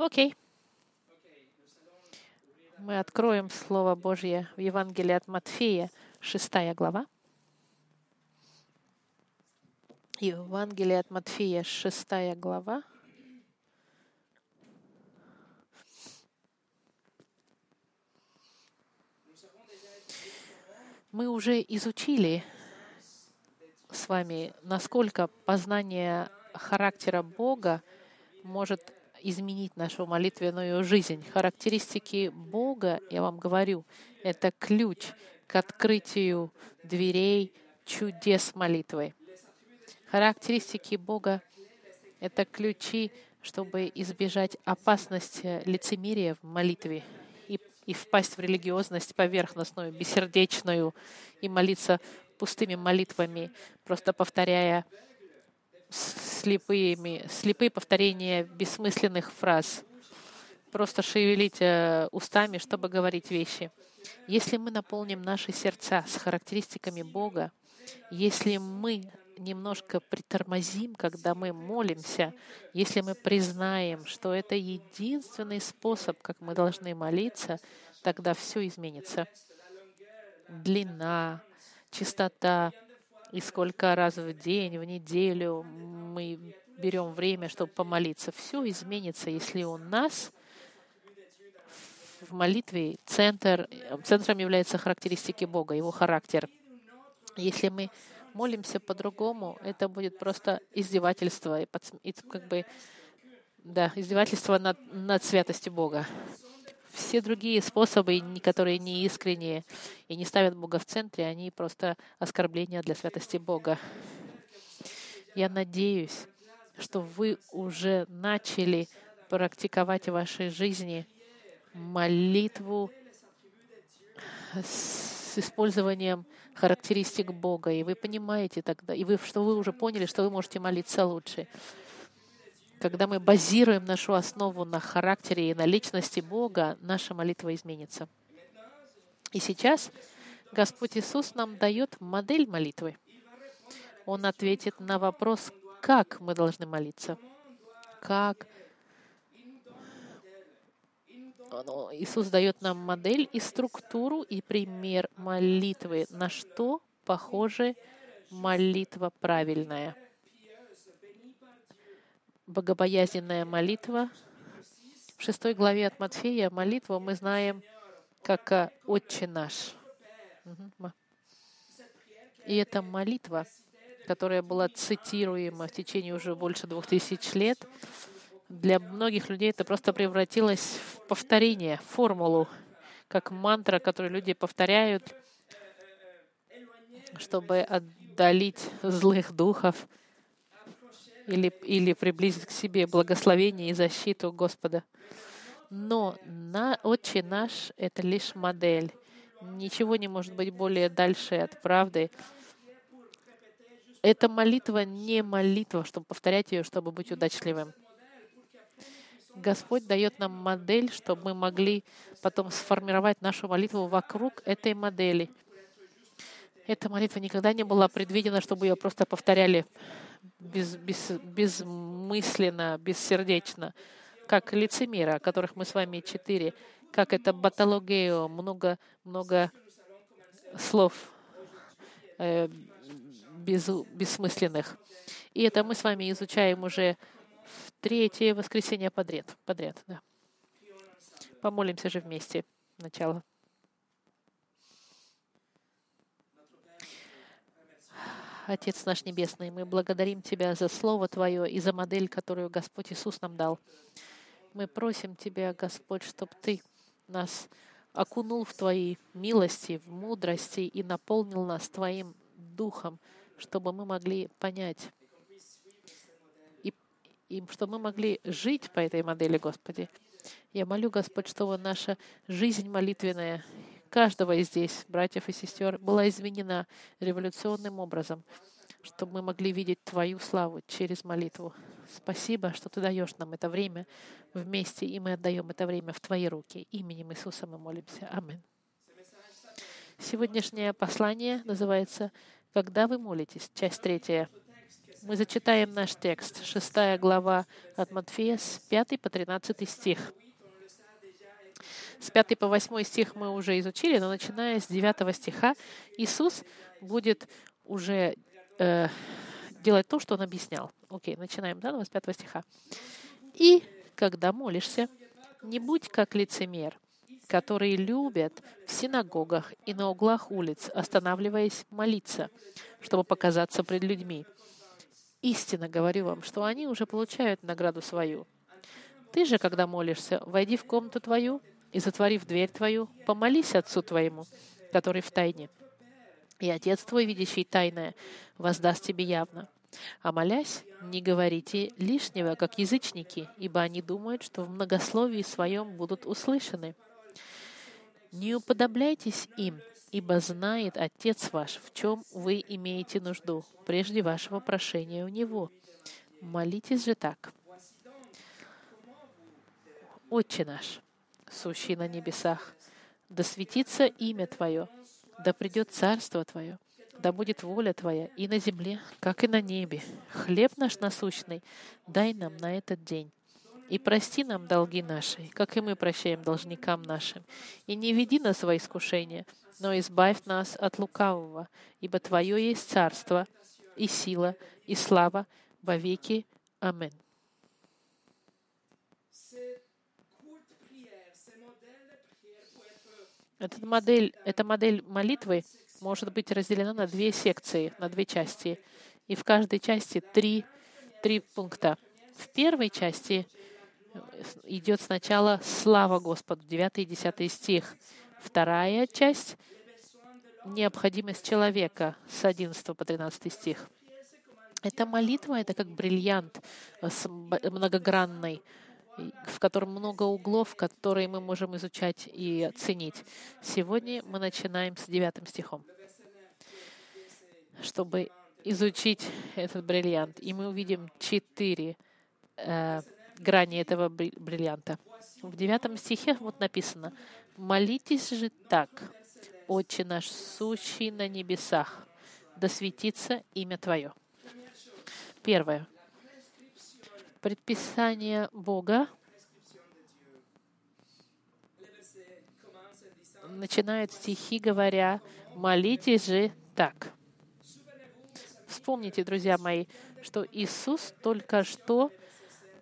Окей. Мы откроем Слово Божье в Евангелии от Матфея, 6 глава. Евангелие от Матфея, 6 глава. Мы уже изучили с вами, насколько познание характера Бога может изменить нашу молитвенную жизнь. Характеристики Бога, я вам говорю, это ключ к открытию дверей чудес молитвы. Характеристики Бога — это ключи, чтобы избежать опасности лицемерия в молитве и, и впасть в религиозность поверхностную, бессердечную и молиться пустыми молитвами, просто повторяя слепыми, слепые повторения бессмысленных фраз. Просто шевелить э, устами, чтобы говорить вещи. Если мы наполним наши сердца с характеристиками Бога, если мы немножко притормозим, когда мы молимся, если мы признаем, что это единственный способ, как мы должны молиться, тогда все изменится. Длина, чистота, и сколько раз в день, в неделю мы берем время, чтобы помолиться. Все изменится, если у нас в молитве центр, центром является характеристики Бога, Его характер. Если мы молимся по-другому, это будет просто издевательство и, и как бы да, издевательство над, над святостью Бога. Все другие способы, которые не искренние и не ставят Бога в центре, они просто оскорбления для святости Бога. Я надеюсь, что вы уже начали практиковать в вашей жизни молитву с использованием характеристик Бога, и вы понимаете тогда, и вы, что вы уже поняли, что вы можете молиться лучше. Когда мы базируем нашу основу на характере и на личности Бога, наша молитва изменится. И сейчас Господь Иисус нам дает модель молитвы. Он ответит на вопрос, как мы должны молиться. Как Иисус дает нам модель и структуру и пример молитвы, на что похоже молитва правильная богобоязненная молитва. В шестой главе от Матфея молитву мы знаем как э, «Отче наш». И эта молитва, которая была цитируема в течение уже больше двух тысяч лет, для многих людей это просто превратилось в повторение, в формулу, как мантра, которую люди повторяют, чтобы отдалить злых духов — или, или приблизить к себе благословение и защиту Господа. Но на, Отче наш — это лишь модель. Ничего не может быть более дальше от правды. Эта молитва не молитва, чтобы повторять ее, чтобы быть удачливым. Господь дает нам модель, чтобы мы могли потом сформировать нашу молитву вокруг этой модели. Эта молитва никогда не была предвидена, чтобы ее просто повторяли без, без, безмысленно, бессердечно, как лицемера, которых мы с вами четыре, как это баталогео, много, много слов э, без, бессмысленных. И это мы с вами изучаем уже в третье воскресенье подряд. подряд да. Помолимся же вместе. Начало. Отец наш Небесный, мы благодарим Тебя за Слово Твое и за модель, которую Господь Иисус нам дал. Мы просим Тебя, Господь, чтобы Ты нас окунул в Твои милости, в мудрости и наполнил нас Твоим Духом, чтобы мы могли понять и, и чтобы мы могли жить по этой модели, Господи. Я молю, Господь, чтобы наша жизнь молитвенная каждого из здесь, братьев и сестер, была изменена революционным образом, чтобы мы могли видеть Твою славу через молитву. Спасибо, что Ты даешь нам это время вместе, и мы отдаем это время в Твои руки. Именем Иисуса мы молимся. Аминь. Сегодняшнее послание называется «Когда вы молитесь», часть третья. Мы зачитаем наш текст, 6 глава от Матфея, с 5 по 13 стих. С 5 по 8 стих мы уже изучили, но начиная с 9 стиха Иисус будет уже э, делать то, что Он объяснял. Окей, начинаем, да, с 5 стиха. «И, когда молишься, не будь как лицемер, которые любят в синагогах и на углах улиц, останавливаясь молиться, чтобы показаться пред людьми. Истинно говорю вам, что они уже получают награду свою. Ты же, когда молишься, войди в комнату твою и, затворив дверь твою, помолись Отцу твоему, который в тайне. И Отец твой, видящий тайное, воздаст тебе явно. А молясь, не говорите лишнего, как язычники, ибо они думают, что в многословии своем будут услышаны. Не уподобляйтесь им, ибо знает Отец ваш, в чем вы имеете нужду, прежде вашего прошения у Него. Молитесь же так. Отче наш, сущий на небесах, да светится имя Твое, да придет царство Твое, да будет воля Твоя и на земле, как и на небе. Хлеб наш насущный дай нам на этот день и прости нам долги наши, как и мы прощаем должникам нашим. И не веди нас во искушение, но избавь нас от лукавого, ибо Твое есть царство, и сила, и слава во веки. Аминь. Эта модель, эта модель молитвы может быть разделена на две секции, на две части. И в каждой части три, три пункта. В первой части идет сначала слава Господу, 9 и 10 стих. Вторая часть — необходимость человека с 11 по 13 стих. Эта молитва — это как бриллиант многогранный, в котором много углов, которые мы можем изучать и оценить. Сегодня мы начинаем с 9 стихом, чтобы изучить этот бриллиант. И мы увидим четыре э, грани этого бриллианта. В девятом стихе вот написано, «Молитесь же так, Отче наш, сущий на небесах, да светится имя Твое». Первое. Предписание Бога начинает стихи, говоря, «Молитесь же так». Вспомните, друзья мои, что Иисус только что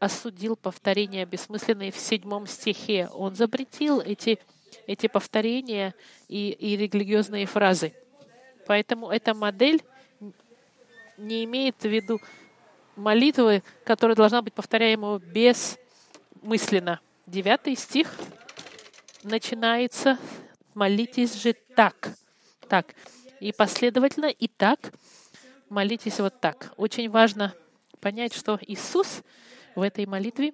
осудил повторения бессмысленные в седьмом стихе. Он запретил эти, эти повторения и, и религиозные фразы. Поэтому эта модель не имеет в виду молитвы, которая должна быть повторяема бессмысленно. Девятый стих начинается «молитесь же так». Так. И последовательно, и так. Молитесь вот так. Очень важно понять, что Иисус в этой молитве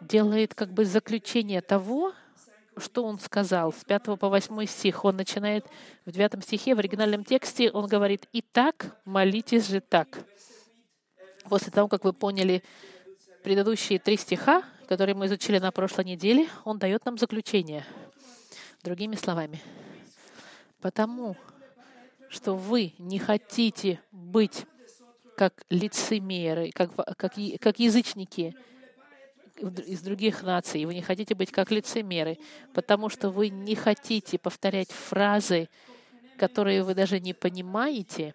делает как бы заключение того, что он сказал с 5 по 8 стих. Он начинает в 9 стихе, в оригинальном тексте, он говорит, «Итак, молитесь же так». После того, как вы поняли предыдущие три стиха, которые мы изучили на прошлой неделе, он дает нам заключение. Другими словами, потому что вы не хотите быть как лицемеры, как, как, как язычники из других наций. Вы не хотите быть как лицемеры, потому что вы не хотите повторять фразы, которые вы даже не понимаете,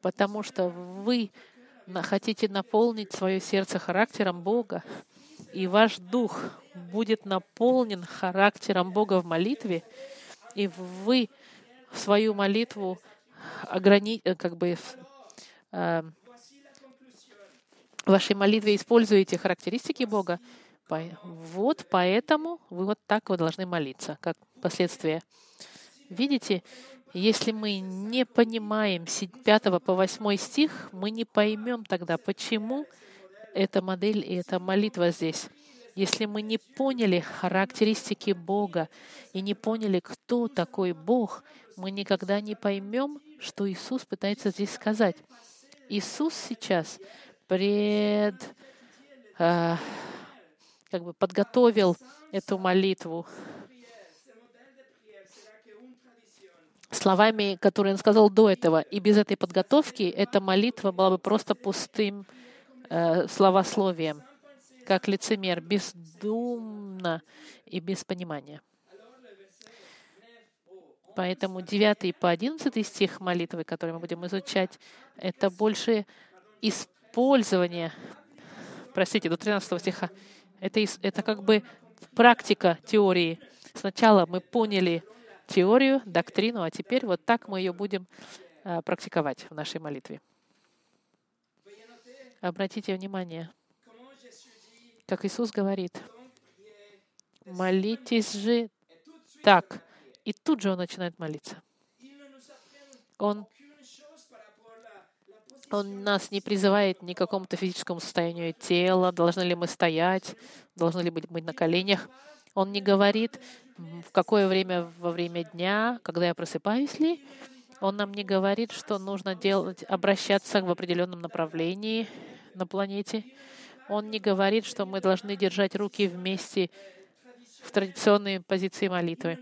потому что вы хотите наполнить свое сердце характером Бога, и ваш дух будет наполнен характером Бога в молитве, и вы свою молитву ограни... как бы в вашей молитве используете характеристики Бога, вот поэтому вы вот так вы должны молиться, как последствие. Видите, если мы не понимаем с 5 по 8 стих, мы не поймем тогда, почему эта модель и эта молитва здесь. Если мы не поняли характеристики Бога и не поняли, кто такой Бог, мы никогда не поймем, что Иисус пытается здесь сказать. Иисус сейчас пред, э, как бы подготовил эту молитву словами, которые он сказал до этого. И без этой подготовки эта молитва была бы просто пустым э, словословием, как лицемер, бездумно и без понимания. Поэтому 9 по 11 стих молитвы, который мы будем изучать, это больше использование, простите, до 13 стиха, это, это как бы практика теории. Сначала мы поняли теорию, доктрину, а теперь вот так мы ее будем а, практиковать в нашей молитве. Обратите внимание, как Иисус говорит, молитесь же так. И тут же он начинает молиться. Он, он нас не призывает ни к какому-то физическому состоянию тела, должны ли мы стоять, должны ли быть на коленях. Он не говорит, в какое время во время дня, когда я просыпаюсь ли. Он нам не говорит, что нужно делать, обращаться в определенном направлении на планете. Он не говорит, что мы должны держать руки вместе в традиционной позиции молитвы.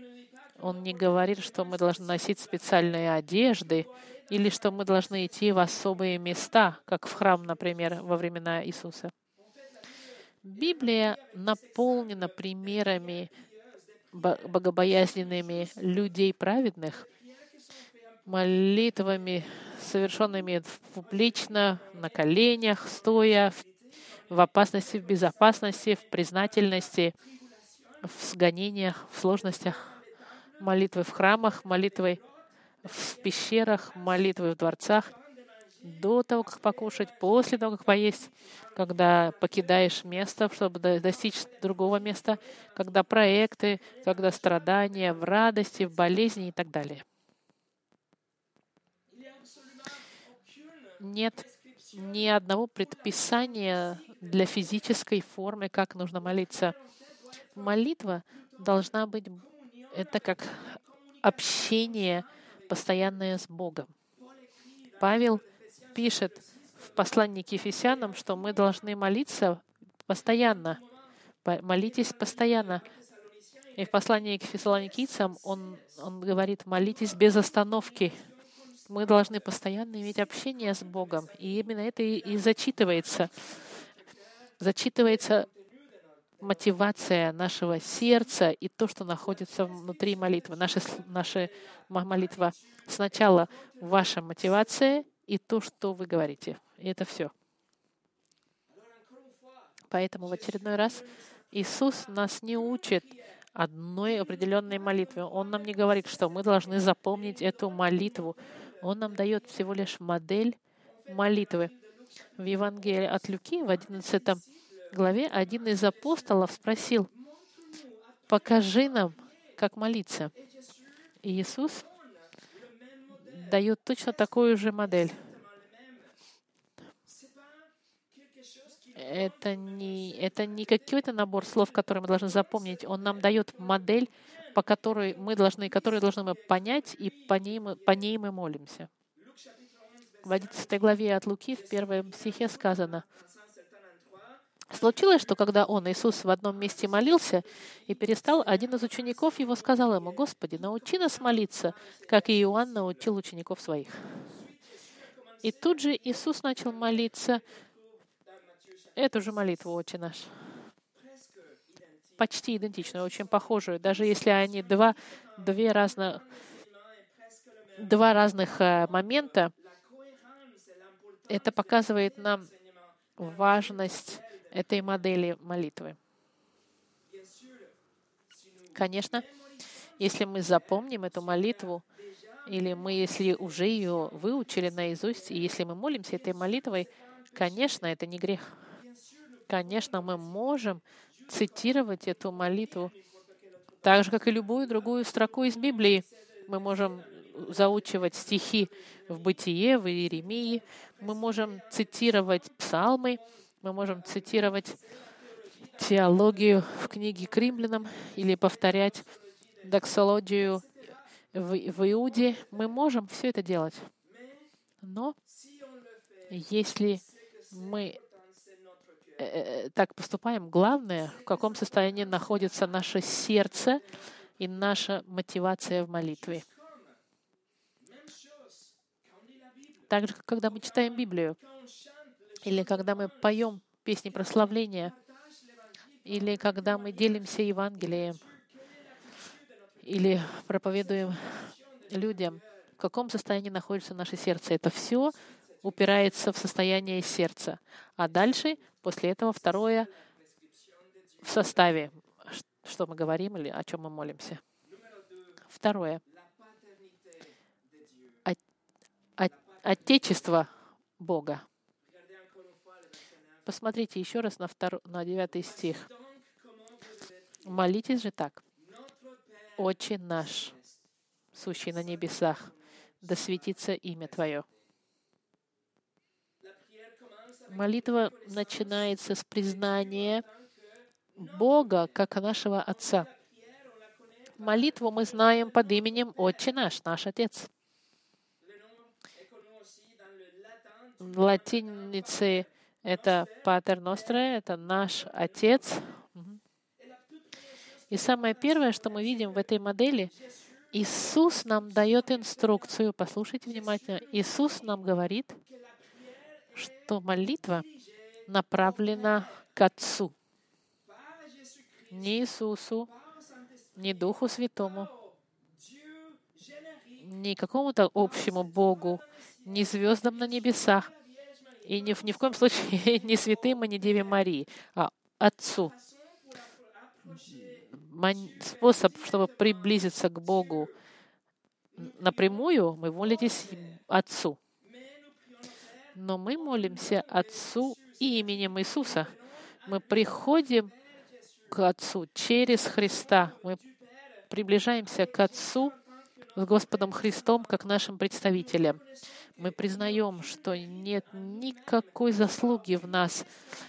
Он не говорит, что мы должны носить специальные одежды или что мы должны идти в особые места, как в храм, например, во времена Иисуса. Библия наполнена примерами богобоязненными людей праведных, молитвами, совершенными публично, на коленях, стоя, в опасности, в безопасности, в признательности, в сгонениях, в сложностях, молитвы в храмах, молитвы в пещерах, молитвы в дворцах — до того, как покушать, после того, как поесть, когда покидаешь место, чтобы достичь другого места, когда проекты, когда страдания, в радости, в болезни и так далее. Нет ни одного предписания для физической формы, как нужно молиться. Молитва должна быть, это как общение постоянное с Богом. Павел — пишет в послании к Ефесянам, что мы должны молиться постоянно. Молитесь постоянно. И в послании к фессалоникийцам он, он говорит, молитесь без остановки. Мы должны постоянно иметь общение с Богом. И именно это и, и зачитывается. Зачитывается мотивация нашего сердца и то, что находится внутри молитвы. Наша, наша молитва сначала ваша мотивация и то, что вы говорите. И это все. Поэтому в очередной раз Иисус нас не учит одной определенной молитве. Он нам не говорит, что мы должны запомнить эту молитву. Он нам дает всего лишь модель молитвы. В Евангелии от Люки в 11 главе один из апостолов спросил, «Покажи нам, как молиться». И Иисус дает точно такую же модель. Это не, это не какой-то набор слов, которые мы должны запомнить. Он нам дает модель, по которой мы должны, которую должны мы понять, и по ней мы, по ней мы молимся. В 11 главе от Луки в первом стихе сказано, Случилось, что когда он, Иисус, в одном месте молился и перестал, один из учеников его сказал ему, «Господи, научи нас молиться, как и Иоанн научил учеников своих». И тут же Иисус начал молиться эту же молитву «Отче наш». Почти идентичную, очень похожую, даже если они два, две разных, два разных э, момента, это показывает нам важность этой модели молитвы. Конечно, если мы запомним эту молитву, или мы, если уже ее выучили наизусть, и если мы молимся этой молитвой, конечно, это не грех. Конечно, мы можем цитировать эту молитву так же, как и любую другую строку из Библии. Мы можем заучивать стихи в Бытие, в Иеремии. Мы можем цитировать псалмы, мы можем цитировать теологию в книге к римлянам или повторять доксологию в, в Иуде. Мы можем все это делать. Но если мы э, э, так поступаем, главное, в каком состоянии находится наше сердце и наша мотивация в молитве. Так же, как когда мы читаем Библию, или когда мы поем песни прославления, или когда мы делимся Евангелием, или проповедуем людям, в каком состоянии находится наше сердце. Это все упирается в состояние сердца. А дальше, после этого, второе в составе, что мы говорим или о чем мы молимся. Второе. Отечество Бога. Посмотрите еще раз на, втор... на 9 стих. Молитесь же так. «Отче наш, сущий на небесах, да светится имя Твое». Молитва начинается с признания Бога как нашего Отца. Молитву мы знаем под именем Отче наш, наш Отец. В латинице это Патер Ностре, это наш Отец. И самое первое, что мы видим в этой модели, Иисус нам дает инструкцию. Послушайте внимательно. Иисус нам говорит, что молитва направлена к Отцу. Не Иисусу, не Духу Святому, не какому-то общему Богу, не звездам на небесах, и ни, ни в коем случае не святым и не Деве Марии, а Отцу. Способ, чтобы приблизиться к Богу напрямую, мы молитесь Отцу. Но мы молимся Отцу именем Иисуса. Мы приходим к Отцу через Христа. Мы приближаемся к Отцу с Господом Христом как нашим представителем. Мы признаем, что нет никакой заслуги в нас,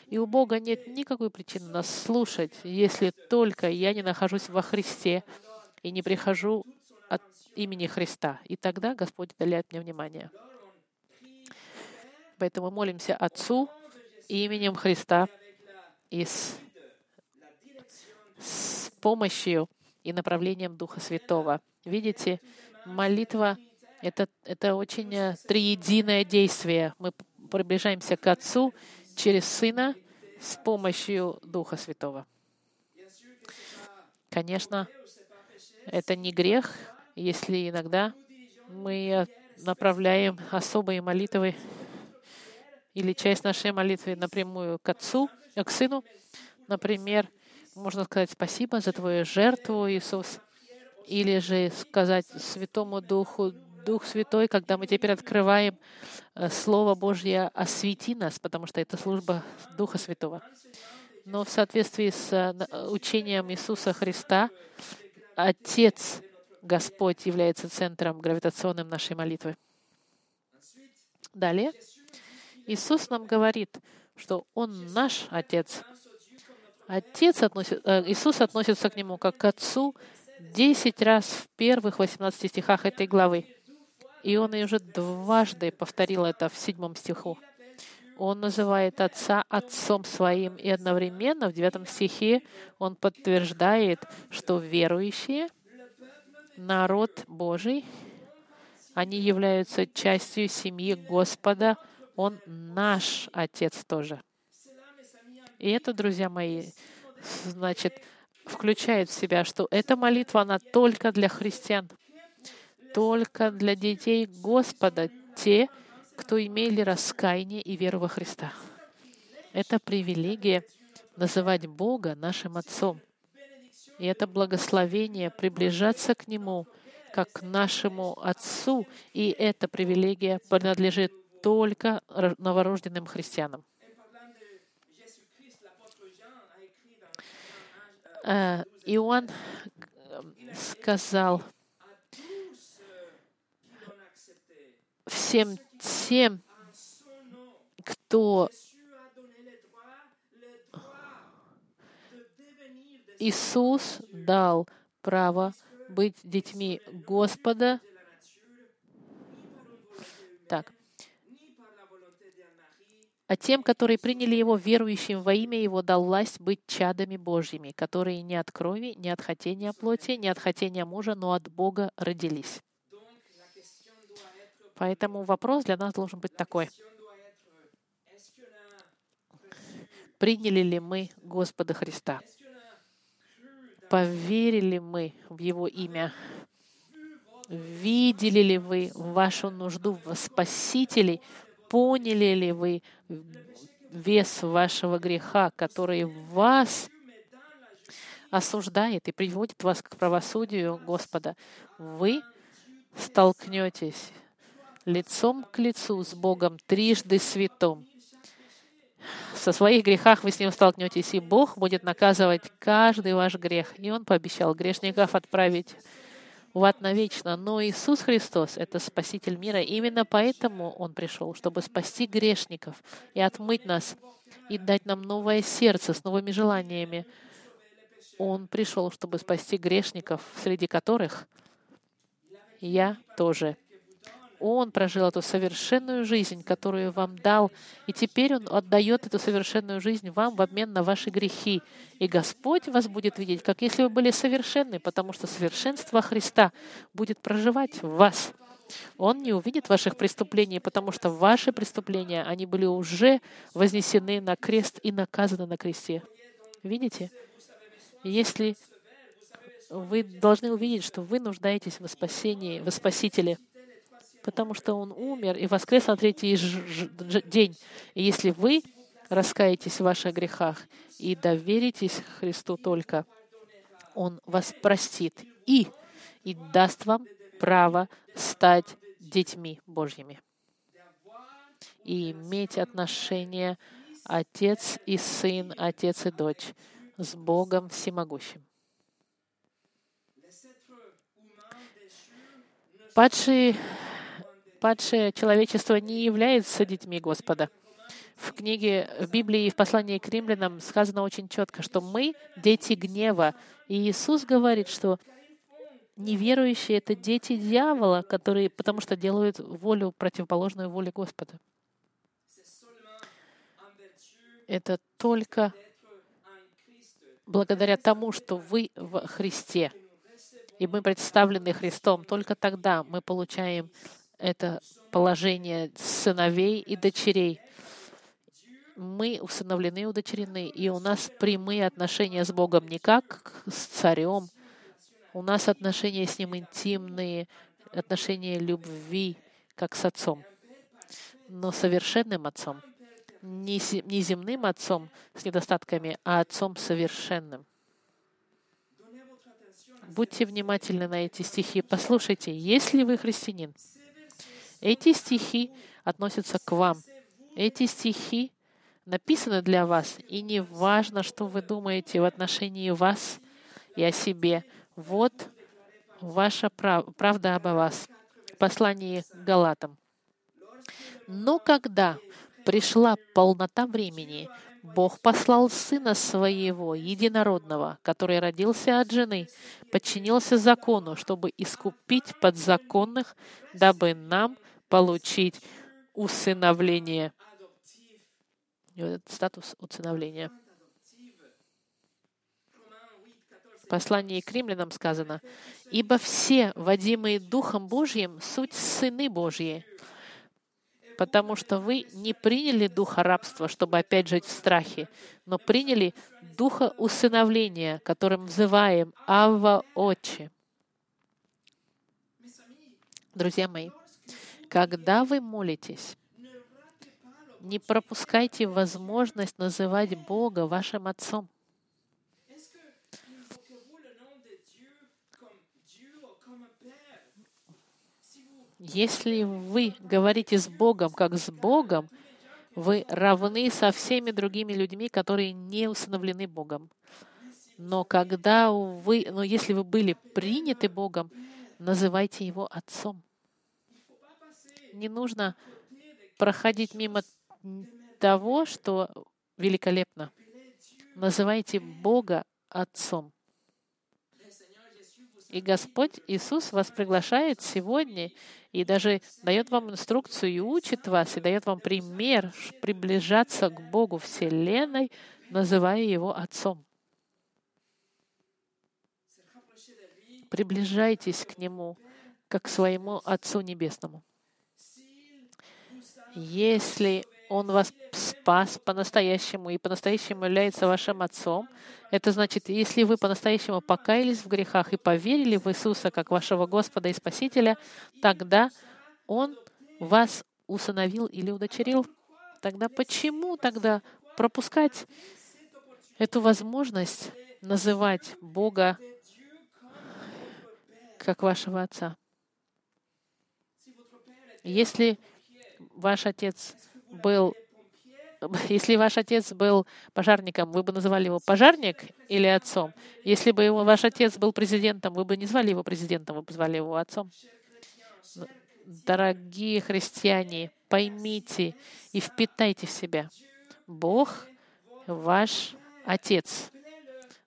и у Бога нет никакой причины нас слушать, если только я не нахожусь во Христе и не прихожу от имени Христа. И тогда Господь уделяет мне внимание. Поэтому молимся Отцу именем Христа и с, с помощью и направлением Духа Святого. Видите, молитва — это, это очень э, триединое действие. Мы приближаемся к Отцу через Сына с помощью Духа Святого. Конечно, это не грех, если иногда мы направляем особые молитвы или часть нашей молитвы напрямую к Отцу, к Сыну. Например, можно сказать спасибо за Твою жертву, Иисус, или же сказать Святому Духу, Дух Святой, когда мы теперь открываем э, Слово Божье, освети нас, потому что это служба Духа Святого. Но в соответствии с э, учением Иисуса Христа, Отец Господь является центром гравитационным нашей молитвы. Далее. Иисус нам говорит, что Он наш Отец. Отец относит, э, Иисус относится к Нему как к Отцу десять раз в первых 18 стихах этой главы. И Он уже дважды повторил это в седьмом стиху. Он называет Отца Отцом Своим, и одновременно в девятом стихе Он подтверждает, что верующие, народ Божий, они являются частью семьи Господа — он наш Отец тоже. И это, друзья мои, значит, включает в себя, что эта молитва, она только для христиан, только для детей Господа, те, кто имели раскаяние и веру во Христа. Это привилегия называть Бога нашим Отцом. И это благословение приближаться к Нему, как к нашему Отцу. И эта привилегия принадлежит только новорожденным христианам. Иоанн сказал всем тем, кто Иисус дал право быть детьми Господа. Так, а тем, которые приняли Его верующим во имя Его, дал власть быть чадами Божьими, которые не от крови, не от хотения плоти, не от хотения мужа, но от Бога родились. Поэтому вопрос для нас должен быть такой. Приняли ли мы Господа Христа? Поверили мы в Его имя? Видели ли вы вашу нужду в Спасителе? Поняли ли вы вес вашего греха, который вас осуждает и приводит вас к правосудию Господа? Вы столкнетесь лицом к лицу с Богом трижды святым. Со своих грехах вы с Ним столкнетесь, и Бог будет наказывать каждый ваш грех. И Он пообещал грешников отправить в ад навечно. Но Иисус Христос — это Спаситель мира. И именно поэтому Он пришел, чтобы спасти грешников и отмыть нас, и дать нам новое сердце с новыми желаниями. Он пришел, чтобы спасти грешников, среди которых я тоже он прожил эту совершенную жизнь, которую вам дал, и теперь Он отдает эту совершенную жизнь вам в обмен на ваши грехи. И Господь вас будет видеть, как если вы были совершенны, потому что совершенство Христа будет проживать в вас. Он не увидит ваших преступлений, потому что ваши преступления, они были уже вознесены на крест и наказаны на кресте. Видите? Если вы должны увидеть, что вы нуждаетесь в спасении, в Спасителе, потому что Он умер и воскрес на третий день. И если вы раскаетесь в ваших грехах и доверитесь Христу только, Он вас простит и, и даст вам право стать детьми Божьими и иметь отношения Отец и Сын, Отец и Дочь с Богом Всемогущим. Падшие падшее человечество не является детьми Господа. В книге, в Библии и в послании к римлянам сказано очень четко, что мы — дети гнева. И Иисус говорит, что неверующие — это дети дьявола, которые, потому что делают волю, противоположную воле Господа. Это только благодаря тому, что вы в Христе, и мы представлены Христом, только тогда мы получаем это положение сыновей и дочерей. Мы усыновлены и удочерены, и у нас прямые отношения с Богом, не как с царем. У нас отношения с Ним интимные, отношения любви, как с Отцом. Но совершенным Отцом, не земным Отцом с недостатками, а Отцом совершенным. Будьте внимательны на эти стихи. Послушайте, если вы христианин, эти стихи относятся к вам. Эти стихи написаны для вас, и не важно, что вы думаете в отношении вас и о себе. Вот ваша прав- правда обо вас. Послание Галатам. Но когда пришла полнота времени, Бог послал Сына Своего, Единородного, который родился от жены, подчинился закону, чтобы искупить подзаконных, дабы нам получить усыновление. Статус усыновления. В послании к римлянам сказано, «Ибо все, водимые Духом Божьим, суть сыны Божьи, потому что вы не приняли духа рабства, чтобы опять жить в страхе, но приняли духа усыновления, которым взываем Авва Отче». Друзья мои, когда вы молитесь, не пропускайте возможность называть Бога вашим Отцом. Если вы говорите с Богом как с Богом, вы равны со всеми другими людьми, которые не усыновлены Богом. Но когда вы, но если вы были приняты Богом, называйте Его Отцом не нужно проходить мимо того, что великолепно. Называйте Бога Отцом. И Господь Иисус вас приглашает сегодня и даже дает вам инструкцию и учит вас, и дает вам пример приближаться к Богу Вселенной, называя Его Отцом. Приближайтесь к Нему, как к своему Отцу Небесному. Если Он вас спас по-настоящему и по-настоящему является вашим Отцом, это значит, если вы по-настоящему покаялись в грехах и поверили в Иисуса как вашего Господа и Спасителя, тогда Он вас усыновил или удочерил. Тогда почему тогда пропускать эту возможность называть Бога как вашего Отца? Если ваш отец был если ваш отец был пожарником, вы бы называли его пожарник или отцом? Если бы его, ваш отец был президентом, вы бы не звали его президентом, вы бы звали его отцом? Дорогие христиане, поймите и впитайте в себя. Бог ваш Отец.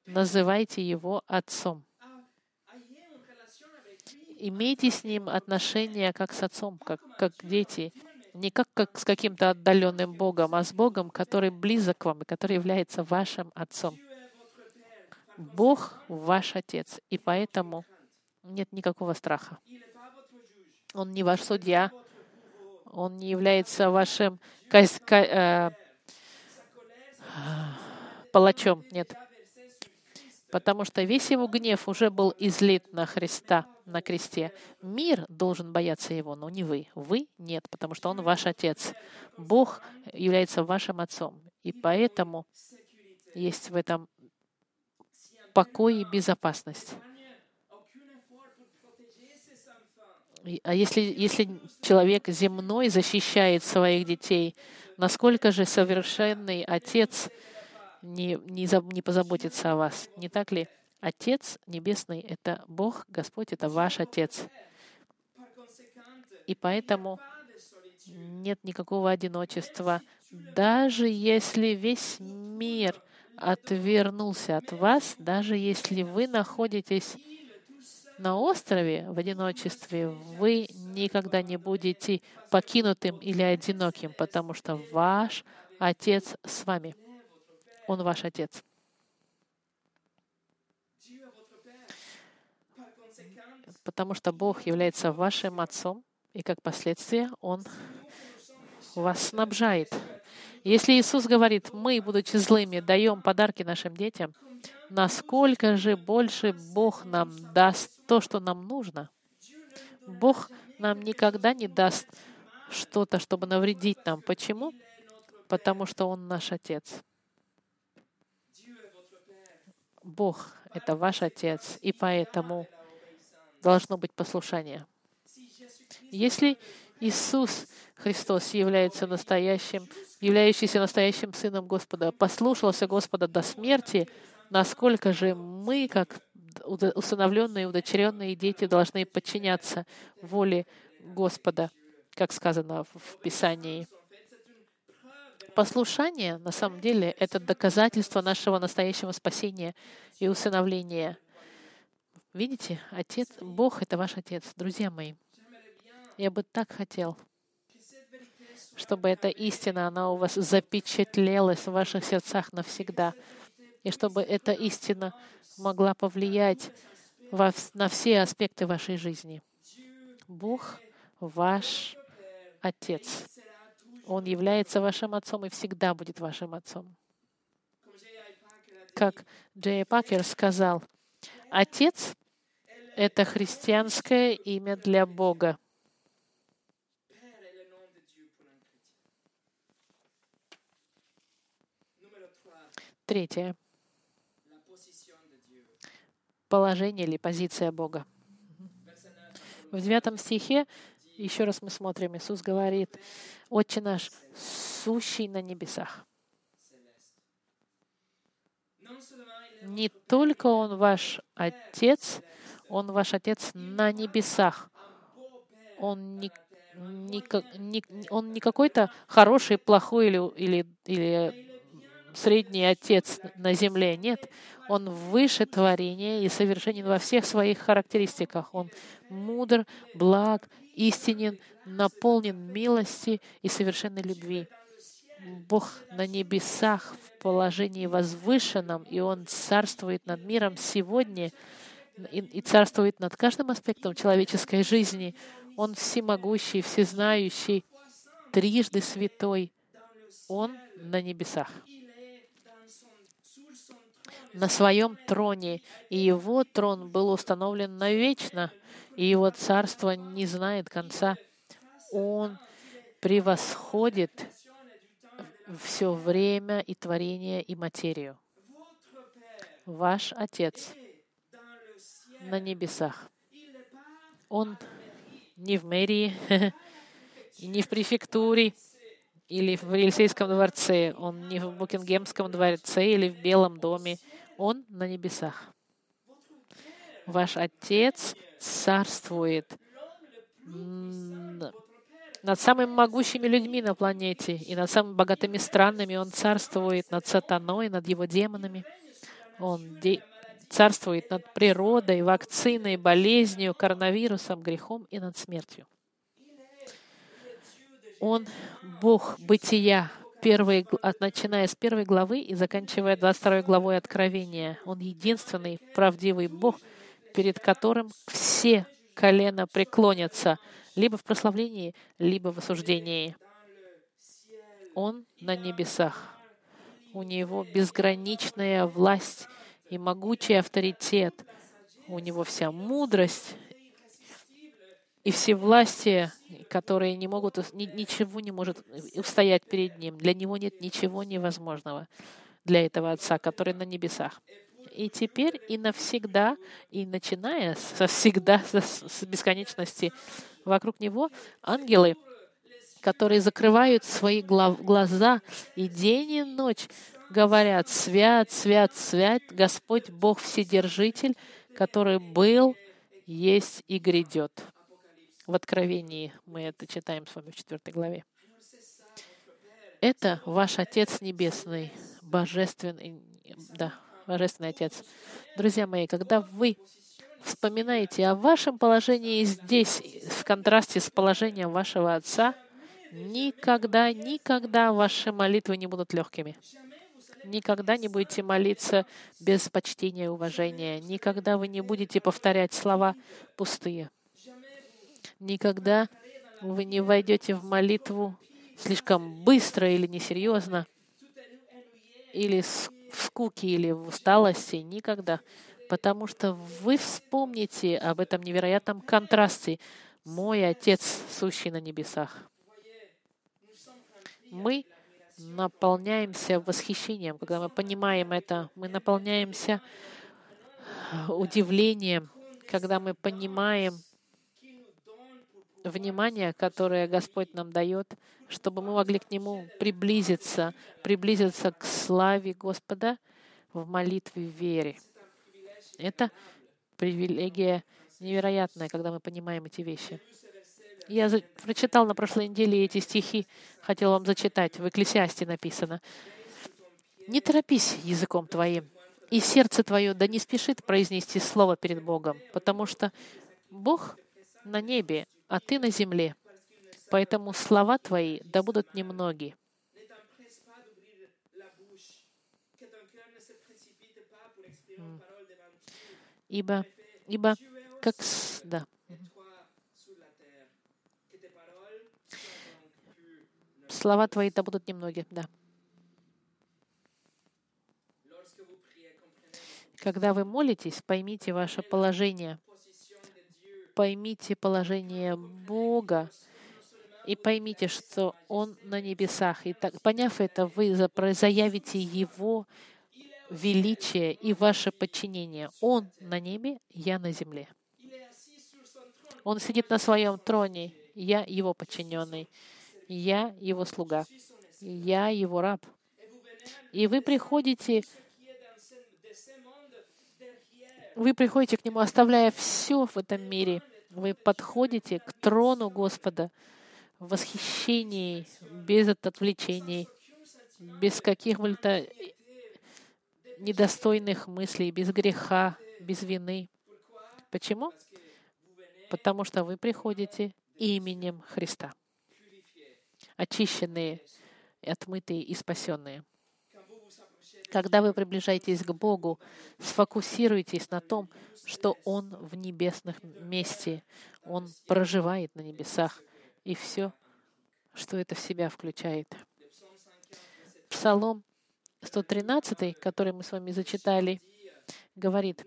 Называйте Его Отцом. Имейте с Ним отношения как с Отцом, как, как дети. Не как, как с каким-то отдаленным Богом, а с Богом, который близок к вам и который является вашим Отцом. Бог ваш Отец, и поэтому нет никакого страха. Он не ваш судья, он не является вашим э, палачом. Нет. Потому что весь его гнев уже был излит на Христа на кресте. Мир должен бояться его, но не вы. Вы нет, потому что он ваш отец. Бог является вашим отцом. И поэтому есть в этом покой и безопасность. А если, если человек земной защищает своих детей, насколько же совершенный Отец не, не, за, не позаботится о вас? Не так ли? Отец Небесный — это Бог, Господь — это ваш Отец. И поэтому нет никакого одиночества. Даже если весь мир отвернулся от вас, даже если вы находитесь на острове в одиночестве, вы никогда не будете покинутым или одиноким, потому что ваш Отец с вами. Он ваш Отец. Потому что Бог является вашим Отцом, и как последствие Он вас снабжает. Если Иисус говорит, мы, будучи злыми, даем подарки нашим детям, насколько же больше Бог нам даст то, что нам нужно. Бог нам никогда не даст что-то, чтобы навредить нам. Почему? Потому что Он наш Отец. Бог — это ваш Отец, и поэтому должно быть послушание. Если Иисус Христос является настоящим, являющийся настоящим Сыном Господа, послушался Господа до смерти, насколько же мы, как усыновленные, удочеренные дети, должны подчиняться воле Господа, как сказано в Писании. Послушание, на самом деле, это доказательство нашего настоящего спасения и усыновления. Видите, Отец, Бог — это ваш Отец, друзья мои. Я бы так хотел, чтобы эта истина, она у вас запечатлелась в ваших сердцах навсегда — и чтобы эта истина могла повлиять на все аспекты вашей жизни. Бог ваш Отец. Он является вашим Отцом и всегда будет вашим Отцом. Как Джей Пакер сказал, Отец — это христианское имя для Бога. Третье положение или позиция Бога. В девятом стихе, еще раз мы смотрим, Иисус говорит, «Отче наш, сущий на небесах». Не только Он ваш Отец, Он ваш Отец на небесах. Он не, не, не, он не какой-то хороший, плохой или, или, или средний Отец на земле. Нет, Он выше творения и совершенен во всех своих характеристиках. Он мудр, благ, истинен, наполнен милости и совершенной любви. Бог на небесах в положении возвышенном, и Он царствует над миром сегодня и, и царствует над каждым аспектом человеческой жизни. Он всемогущий, всезнающий, трижды святой, Он на небесах, на своем троне, и Его трон был установлен навечно, и Его царство не знает конца. Он превосходит все время и творение и материю. Ваш Отец на небесах. Он не в мэрии, не в префектуре или в Елисейском дворце. Он не в Букингемском дворце или в Белом доме. Он на небесах. Ваш Отец царствует над самыми могущими людьми на планете и над самыми богатыми странами. Он царствует над сатаной, над его демонами. Он де- царствует над природой, вакциной, болезнью, коронавирусом, грехом и над смертью. Он Бог бытия, первый, начиная с первой главы и заканчивая 22 главой Откровения. Он единственный правдивый Бог, перед которым все колено преклонятся либо в прославлении, либо в осуждении. Он на небесах. У него безграничная власть и могучий авторитет. У него вся мудрость и все власти, которые не могут, ничего не может устоять перед ним. Для него нет ничего невозможного для этого Отца, который на небесах. И теперь, и навсегда, и начиная со всегда, с бесконечности, вокруг него ангелы, которые закрывают свои глаза и день и ночь говорят, «Свят, свят, свят, Господь Бог Вседержитель, который был, есть и грядет». В Откровении мы это читаем с вами в 4 главе. Это ваш Отец Небесный, Божественный, да, Божественный Отец. Друзья мои, когда вы вспоминаете о вашем положении здесь, в контрасте с положением вашего Отца, никогда, никогда ваши молитвы не будут легкими. Никогда не будете молиться без почтения и уважения. Никогда вы не будете повторять слова пустые. Никогда вы не войдете в молитву слишком быстро или несерьезно, или в скуке, или в усталости. Никогда. Потому что вы вспомните об этом невероятном контрасте. Мой Отец, сущий на небесах. Мы наполняемся восхищением, когда мы понимаем это. Мы наполняемся удивлением, когда мы понимаем внимание, которое Господь нам дает, чтобы мы могли к Нему приблизиться, приблизиться к славе Господа в молитве в вере. Это привилегия невероятная, когда мы понимаем эти вещи. Я прочитал на прошлой неделе эти стихи, хотел вам зачитать. В Экклесиасте написано. «Не торопись языком твоим, и сердце твое да не спешит произнести слово перед Богом, потому что Бог на небе, а ты на земле. Поэтому слова твои да будут немноги». Ибо, ибо как... Да. Слова твои да будут немногие, да. Когда вы молитесь, поймите ваше положение. Поймите положение Бога и поймите, что Он на небесах. И так, поняв это, вы заявите Его величие и ваше подчинение. Он на небе, я на земле. Он сидит на своем троне, я его подчиненный. Я его слуга. Я его раб. И вы приходите, вы приходите к нему, оставляя все в этом мире. Вы подходите к трону Господа в восхищении, без отвлечений, без каких-либо недостойных мыслей, без греха, без вины. Почему? Потому что вы приходите именем Христа очищенные, отмытые и спасенные. Когда вы приближаетесь к Богу, сфокусируйтесь на том, что Он в небесных месте, Он проживает на небесах, и все, что это в себя включает. Псалом 113, который мы с вами зачитали, говорит,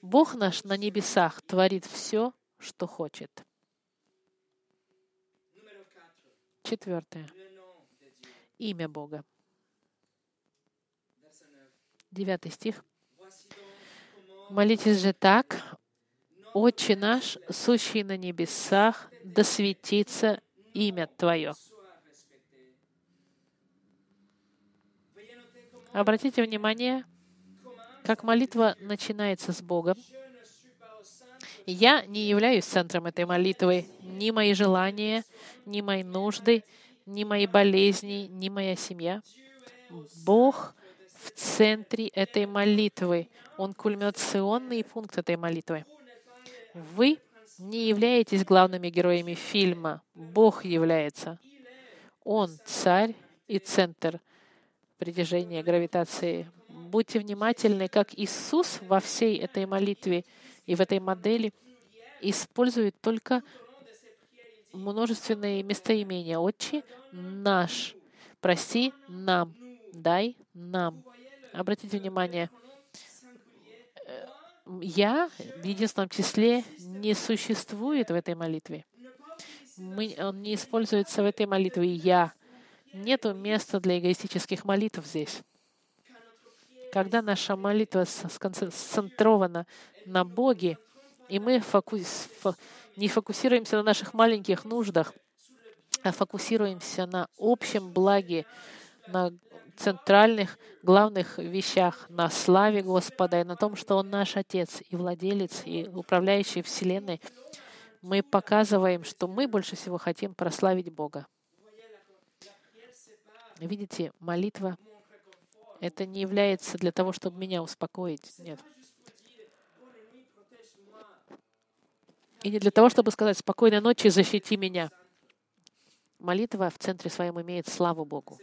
Бог наш на небесах творит все, что хочет. Четвертое. Имя Бога. Девятый стих. Молитесь же так, Отче наш, сущий на небесах, да светится имя Твое. Обратите внимание, как молитва начинается с Бога. Я не являюсь центром этой молитвы. Ни мои желания, ни мои нужды, ни мои болезни, ни моя семья. Бог в центре этой молитвы. Он кульминационный пункт этой молитвы. Вы не являетесь главными героями фильма. Бог является. Он царь и центр притяжения, гравитации. Будьте внимательны, как Иисус во всей этой молитве и в этой модели использует только множественные местоимения. Отче наш, прости нам, дай нам. Обратите внимание, э, я в единственном числе не существует в этой молитве. Мы, он не используется в этой молитве «я». Нету места для эгоистических молитв здесь. Когда наша молитва сконцентрована на Боге, и мы фокус, не фокусируемся на наших маленьких нуждах, а фокусируемся на общем благе, на центральных, главных вещах, на славе Господа и на том, что Он наш Отец и владелец, и управляющий Вселенной, мы показываем, что мы больше всего хотим прославить Бога. Видите, молитва — это не является для того, чтобы меня успокоить. Нет. И не для того, чтобы сказать «спокойной ночи, защити меня». Молитва в центре своем имеет славу Богу.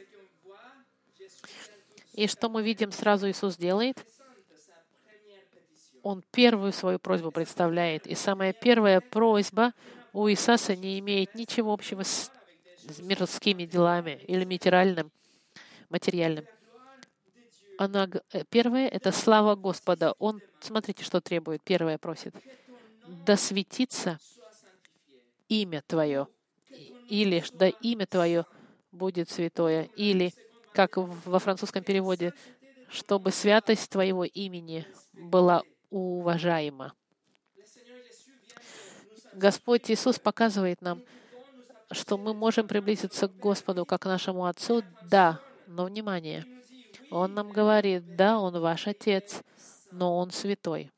И что мы видим, сразу Иисус делает? Он первую свою просьбу представляет. И самая первая просьба у Иисуса не имеет ничего общего с мирскими делами или материальным, материальным. Она, э, первое — это слава Господа. Он, смотрите, что требует. Первое просит да светится имя Твое, или да имя Твое будет святое, или, как во французском переводе, чтобы святость Твоего имени была уважаема. Господь Иисус показывает нам, что мы можем приблизиться к Господу как к нашему Отцу, да, но внимание, Он нам говорит, да, Он ваш Отец, но Он святой.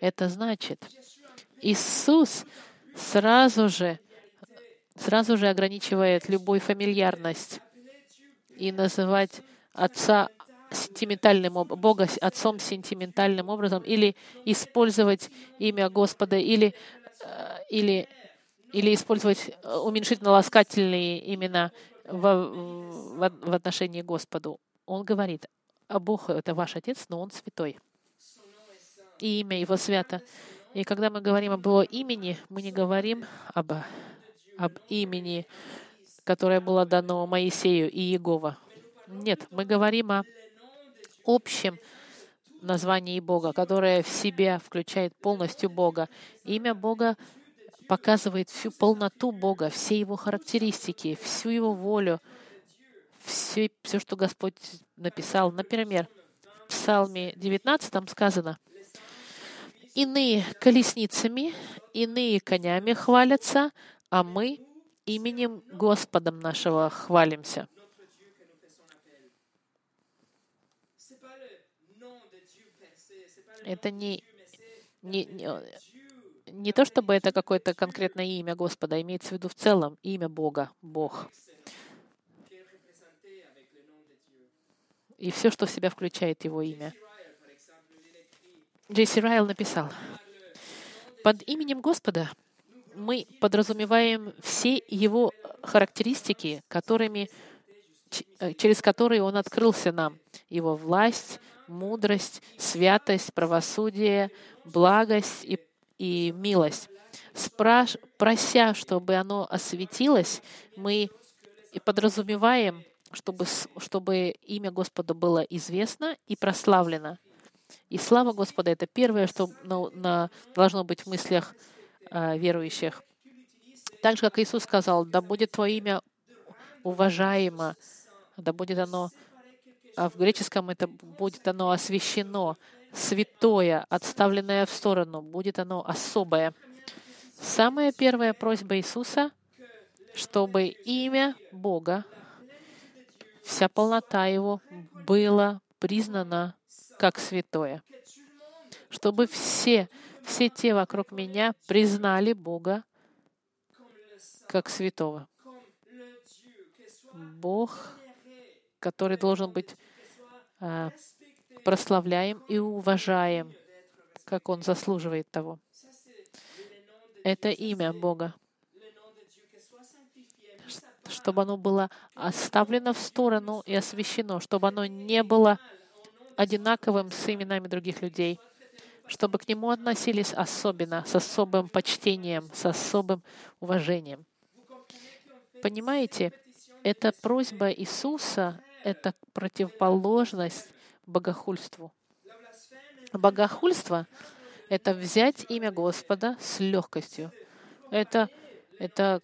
Это значит, Иисус сразу же, сразу же ограничивает любую фамильярность и называть Отца сентиментальным, Бога Отцом сентиментальным образом, или использовать имя Господа, или, э, или, или использовать уменьшительно-ласкательные имена в, в, в отношении Господу. Он говорит, а Бог — это ваш Отец, но Он святой и имя Его свято. И когда мы говорим об Его имени, мы не говорим об, об имени, которое было дано Моисею и Иегова. Нет, мы говорим о общем названии Бога, которое в себя включает полностью Бога. Имя Бога показывает всю полноту Бога, все Его характеристики, всю Его волю, все, все что Господь написал. Например, в Псалме 19 сказано, Иные колесницами, иные конями хвалятся, а мы именем Господом нашего хвалимся. Это не, не, не, не то, чтобы это какое-то конкретное имя Господа, имеется в виду в целом имя Бога, Бог. И все, что в себя включает Его имя. Джейси Райл написал, под именем Господа мы подразумеваем все его характеристики, которыми, э, через которые он открылся нам. Его власть, мудрость, святость, правосудие, благость и, и милость. спраш... прося, чтобы оно осветилось, мы и подразумеваем, чтобы, чтобы имя Господа было известно и прославлено. И слава Господа — это первое, что должно быть в мыслях э, верующих. Так же, как Иисус сказал, да будет Твое имя уважаемо, да будет оно, а в греческом это будет оно освящено, святое, отставленное в сторону, будет оно особое. Самая первая просьба Иисуса, чтобы имя Бога, вся полнота Его была признана как святое. Чтобы все, все те вокруг меня признали Бога как святого. Бог, который должен быть а, прославляем и уважаем, как Он заслуживает того. Это имя Бога. Чтобы оно было оставлено в сторону и освящено, чтобы оно не было одинаковым с именами других людей, чтобы к нему относились особенно, с особым почтением, с особым уважением. Понимаете, эта просьба Иисуса — это противоположность богохульству. Богохульство — это взять имя Господа с легкостью. Это, это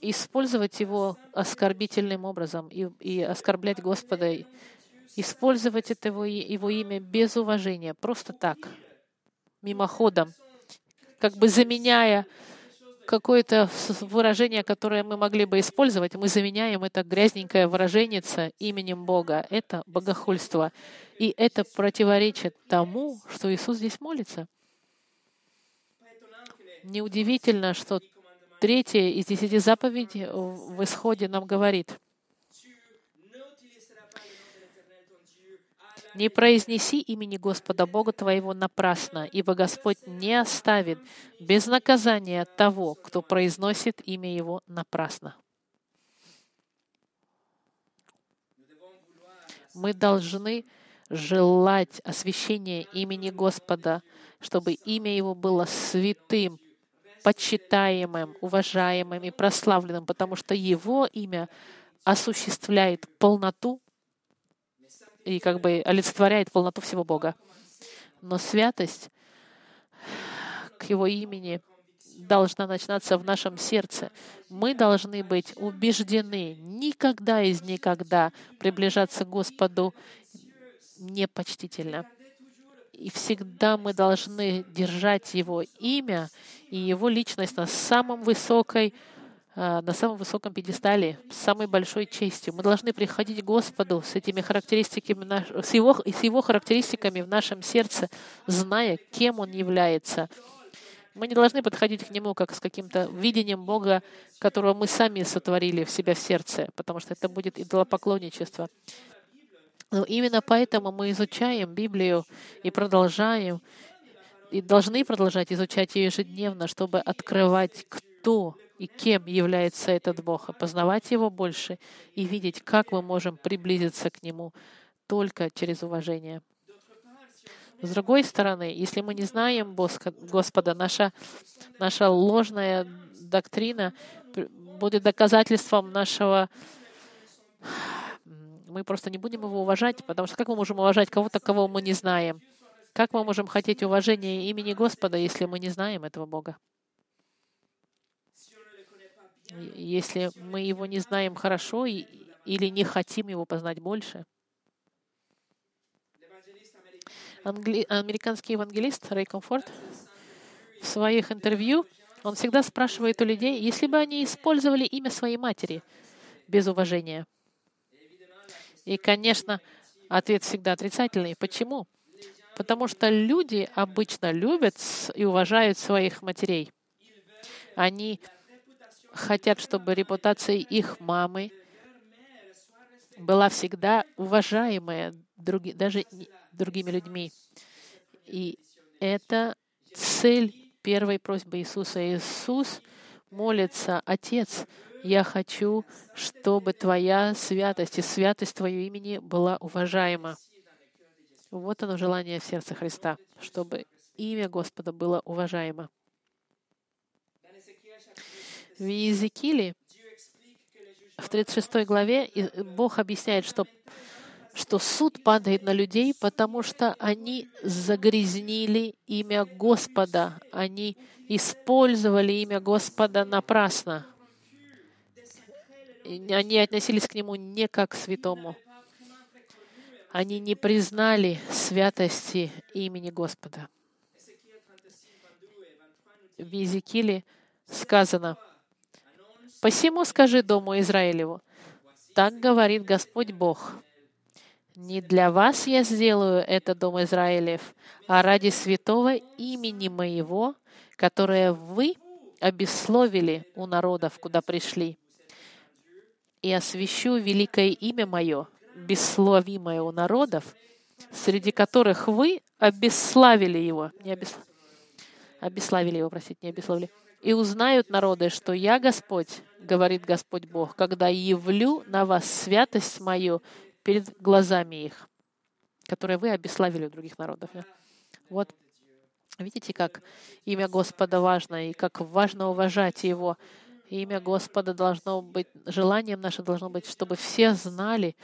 использовать его оскорбительным образом и, и оскорблять Господа, использовать это его, его имя без уважения, просто так, мимоходом, как бы заменяя какое-то выражение, которое мы могли бы использовать, мы заменяем это грязненькое выражение именем Бога. Это богохульство. И это противоречит тому, что Иисус здесь молится. Неудивительно, что третья из десяти заповедей в Исходе нам говорит, Не произнеси имени Господа Бога твоего напрасно, ибо Господь не оставит без наказания того, кто произносит имя Его напрасно. Мы должны желать освящения имени Господа, чтобы имя Его было святым, почитаемым, уважаемым и прославленным, потому что Его имя осуществляет полноту и как бы олицетворяет полноту всего Бога. Но святость к Его имени должна начинаться в нашем сердце. Мы должны быть убеждены никогда из никогда приближаться к Господу непочтительно. И всегда мы должны держать Его имя и Его личность на самом высокой на самом высоком пьедестале, с самой большой честью. Мы должны приходить к Господу с этими характеристиками, с его, с его характеристиками в нашем сердце, зная, кем Он является. Мы не должны подходить к Нему как с каким-то видением Бога, которого мы сами сотворили в себя в сердце, потому что это будет идолопоклонничество. Но именно поэтому мы изучаем Библию и продолжаем, и должны продолжать изучать ее ежедневно, чтобы открывать, кто и кем является этот Бог, познавать Его больше и видеть, как мы можем приблизиться к Нему только через уважение. С другой стороны, если мы не знаем Господа, наша, наша ложная доктрина будет доказательством нашего... Мы просто не будем его уважать, потому что как мы можем уважать кого-то, кого мы не знаем? Как мы можем хотеть уважения имени Господа, если мы не знаем этого Бога? Если мы его не знаем хорошо или не хотим его познать больше. Англи... Американский евангелист Рэй Комфорт в своих интервью, он всегда спрашивает у людей, если бы они использовали имя своей матери без уважения. И, конечно, ответ всегда отрицательный. Почему? Потому что люди обычно любят и уважают своих матерей. Они хотят, чтобы репутация их мамы была всегда уважаемая други, даже другими людьми. И это цель первой просьбы Иисуса. Иисус молится, Отец, я хочу, чтобы Твоя святость и святость Твоего имени была уважаема. Вот оно желание в сердце Христа, чтобы имя Господа было уважаемо. В Иезекииле в 36 главе Бог объясняет, что, что суд падает на людей, потому что они загрязнили имя Господа. Они использовали имя Господа напрасно. Они относились к Нему не как к святому. Они не признали святости имени Господа. В Иезекииле сказано, «Посему скажи Дому Израилеву, так говорит Господь Бог, не для вас я сделаю это, Дом Израилев, а ради святого имени моего, которое вы обесловили у народов, куда пришли. И освящу великое имя мое, бессловимое у народов, среди которых вы обесславили его. Не обес... Обесславили его, простите, не обесславили. И узнают народы, что я Господь, говорит Господь Бог, когда явлю на вас святость мою перед глазами их, которые вы обеславили у других народов. Вот видите, как имя Господа важно, и как важно уважать Его. Имя Господа должно быть, желанием наше должно быть, чтобы все знали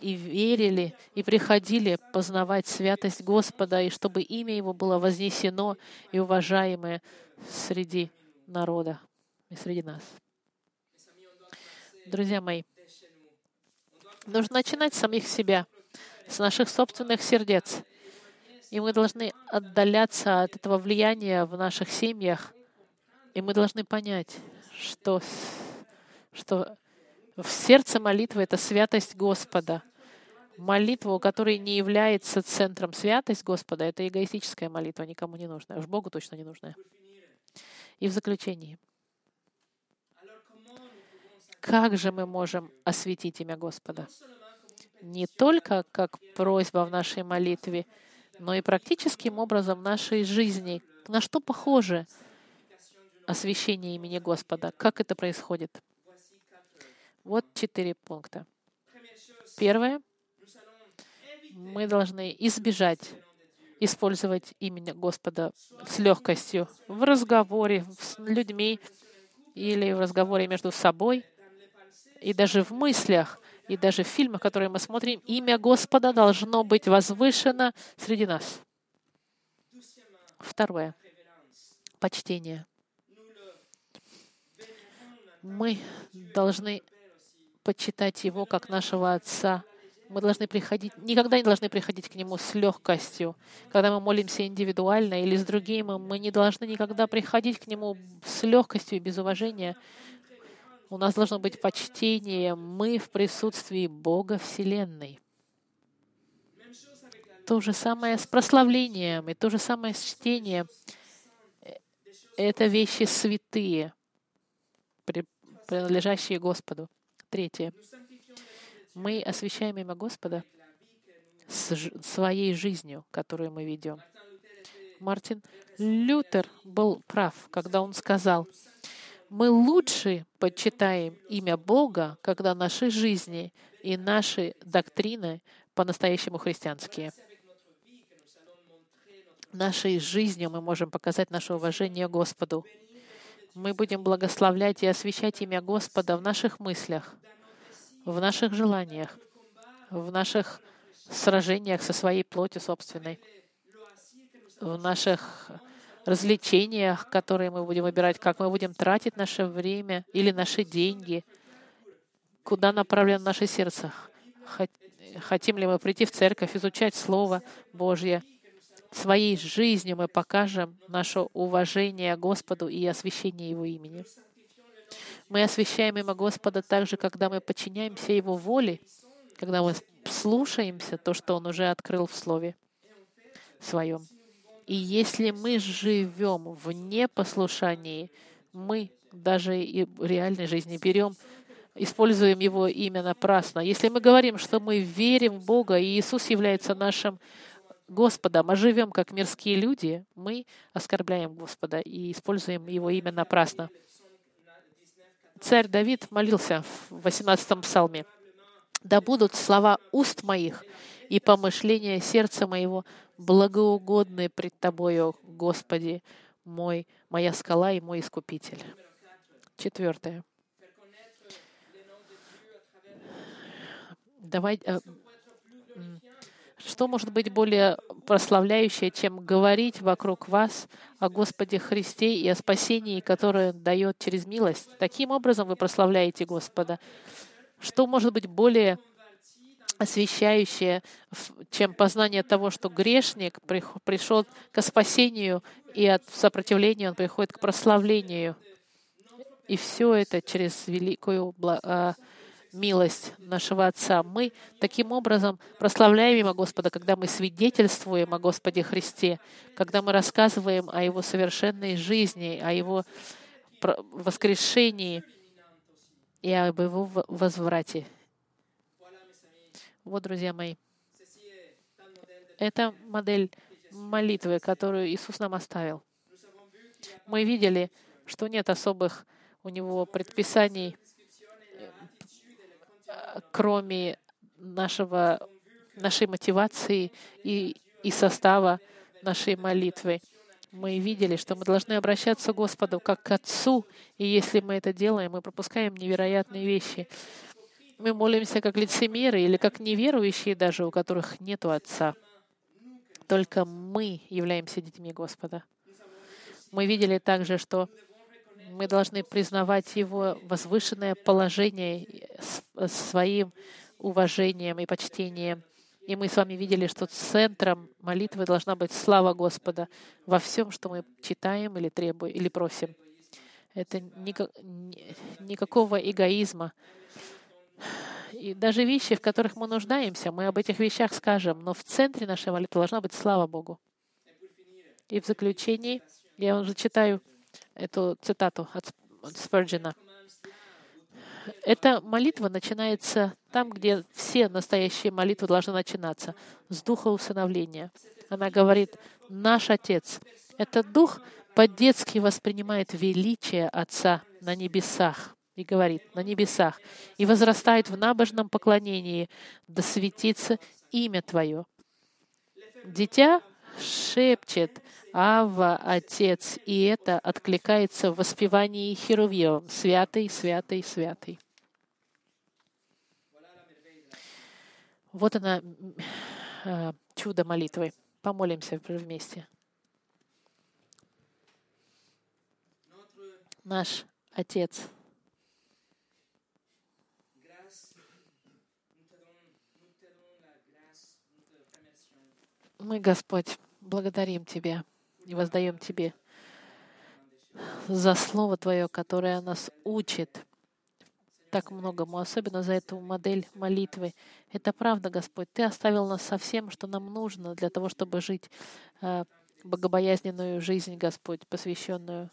и верили, и приходили познавать святость Господа, и чтобы имя Его было вознесено и уважаемое среди народа и среди нас. Друзья мои, нужно начинать с самих себя, с наших собственных сердец. И мы должны отдаляться от этого влияния в наших семьях. И мы должны понять, что, что в сердце молитвы — это святость Господа. Молитва, у которой не является центром святость Господа, это эгоистическая молитва, никому не нужная, уж Богу точно не нужная. И в заключении, как же мы можем осветить имя Господа? Не только как просьба в нашей молитве, но и практическим образом нашей жизни. На что похоже освящение имени Господа? Как это происходит? Вот четыре пункта. Первое. Мы должны избежать использовать имя Господа с легкостью в разговоре с людьми или в разговоре между собой и даже в мыслях, и даже в фильмах, которые мы смотрим, имя Господа должно быть возвышено среди нас. Второе. Почтение. Мы должны почитать Его как нашего Отца. Мы должны приходить, никогда не должны приходить к Нему с легкостью. Когда мы молимся индивидуально или с другими, мы не должны никогда приходить к Нему с легкостью и без уважения. У нас должно быть почтение. Мы в присутствии Бога Вселенной. То же самое с прославлением и то же самое с чтением. Это вещи святые, принадлежащие Господу. Третье. Мы освящаем имя Господа своей жизнью, которую мы ведем. Мартин Лютер был прав, когда он сказал, мы лучше почитаем имя Бога, когда наши жизни и наши доктрины по-настоящему христианские. Нашей жизнью мы можем показать наше уважение Господу. Мы будем благословлять и освящать имя Господа в наших мыслях, в наших желаниях, в наших сражениях со своей плотью собственной, в наших развлечениях, которые мы будем выбирать, как мы будем тратить наше время или наши деньги, куда направлено наше сердце. Хотим ли мы прийти в церковь, изучать Слово Божье. Своей жизнью мы покажем наше уважение Господу и освящение Его имени. Мы освящаем имя Господа также, когда мы подчиняемся Его воле, когда мы слушаемся то, что Он уже открыл в Слове Своем. И если мы живем в непослушании, мы даже и в реальной жизни берем, используем Его имя напрасно. Если мы говорим, что мы верим в Бога, и Иисус является нашим Господом, а живем как мирские люди, мы оскорбляем Господа и используем Его имя напрасно. Царь Давид молился в 18 псалме. «Да будут слова уст моих и помышления сердца моего благоугодны пред Тобою, Господи, мой, моя скала и мой искупитель. Четвертое. Давай, э, что может быть более прославляющее, чем говорить вокруг вас о Господе Христе и о спасении, которое Он дает через милость? Таким образом вы прославляете Господа. Что может быть более освещающее, чем познание того, что грешник пришел к спасению, и от сопротивления он приходит к прославлению. И все это через великую а, милость нашего Отца. Мы таким образом прославляем Его Господа, когда мы свидетельствуем о Господе Христе, когда мы рассказываем о Его совершенной жизни, о Его воскрешении и об Его возврате. Вот, друзья мои, это модель молитвы, которую Иисус нам оставил. Мы видели, что нет особых у него предписаний кроме нашего, нашей мотивации и, и состава нашей молитвы. Мы видели, что мы должны обращаться к Господу как к Отцу, и если мы это делаем, мы пропускаем невероятные вещи. Мы молимся как лицемеры или как неверующие даже, у которых нет Отца. Только мы являемся детьми Господа. Мы видели также, что мы должны признавать его возвышенное положение своим уважением и почтением. И мы с вами видели, что центром молитвы должна быть слава Господа во всем, что мы читаем или требуем, или просим. Это никакого эгоизма. И даже вещи, в которых мы нуждаемся, мы об этих вещах скажем, но в центре нашей молитвы должна быть слава Богу. И в заключении я вам зачитаю эту цитату от Спurgeon. Эта молитва начинается там, где все настоящие молитвы должны начинаться, с духа усыновления. Она говорит, наш Отец. Этот дух по-детски воспринимает величие Отца на небесах и говорит, на небесах, и возрастает в набожном поклонении, да светится имя Твое. Дитя шепчет Ава, Отец, и это откликается в воспевании Херувьевым. Святый, святый, святый. Вот она, э, чудо молитвы. Помолимся вместе. Наш Отец, мы, Господь, благодарим Тебя и воздаем Тебе за Слово Твое, которое нас учит так многому, особенно за эту модель молитвы. Это правда, Господь. Ты оставил нас со всем, что нам нужно для того, чтобы жить э, богобоязненную жизнь, Господь, посвященную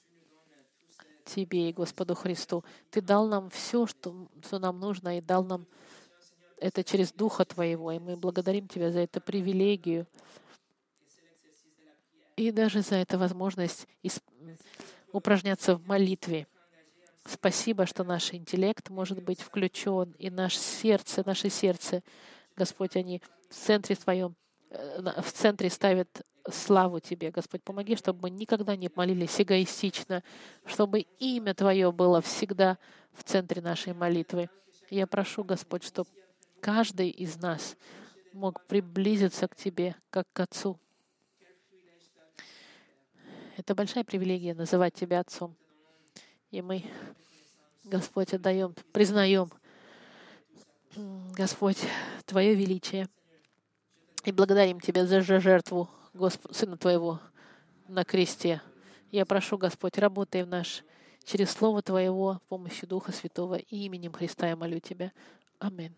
Тебе и Господу Христу. Ты дал нам все, что, что нам нужно, и дал нам это через Духа Твоего. И мы благодарим Тебя за эту привилегию и даже за эту возможность упражняться в молитве. Спасибо, что наш интеллект может быть включен, и наше сердце, наше сердце, Господь, они в центре Твоем, э, в центре ставят славу Тебе, Господь. Помоги, чтобы мы никогда не молились эгоистично, чтобы имя Твое было всегда в центре нашей молитвы. Я прошу, Господь, чтобы каждый из нас мог приблизиться к Тебе, как к Отцу. Это большая привилегия называть Тебя Отцом. И мы, Господь, отдаем, признаем, Господь, Твое величие. И благодарим Тебя за жертву Госп... Сына Твоего на кресте. Я прошу, Господь, работай в наш через Слово Твоего, помощью Духа Святого и именем Христа я молю Тебя. Аминь.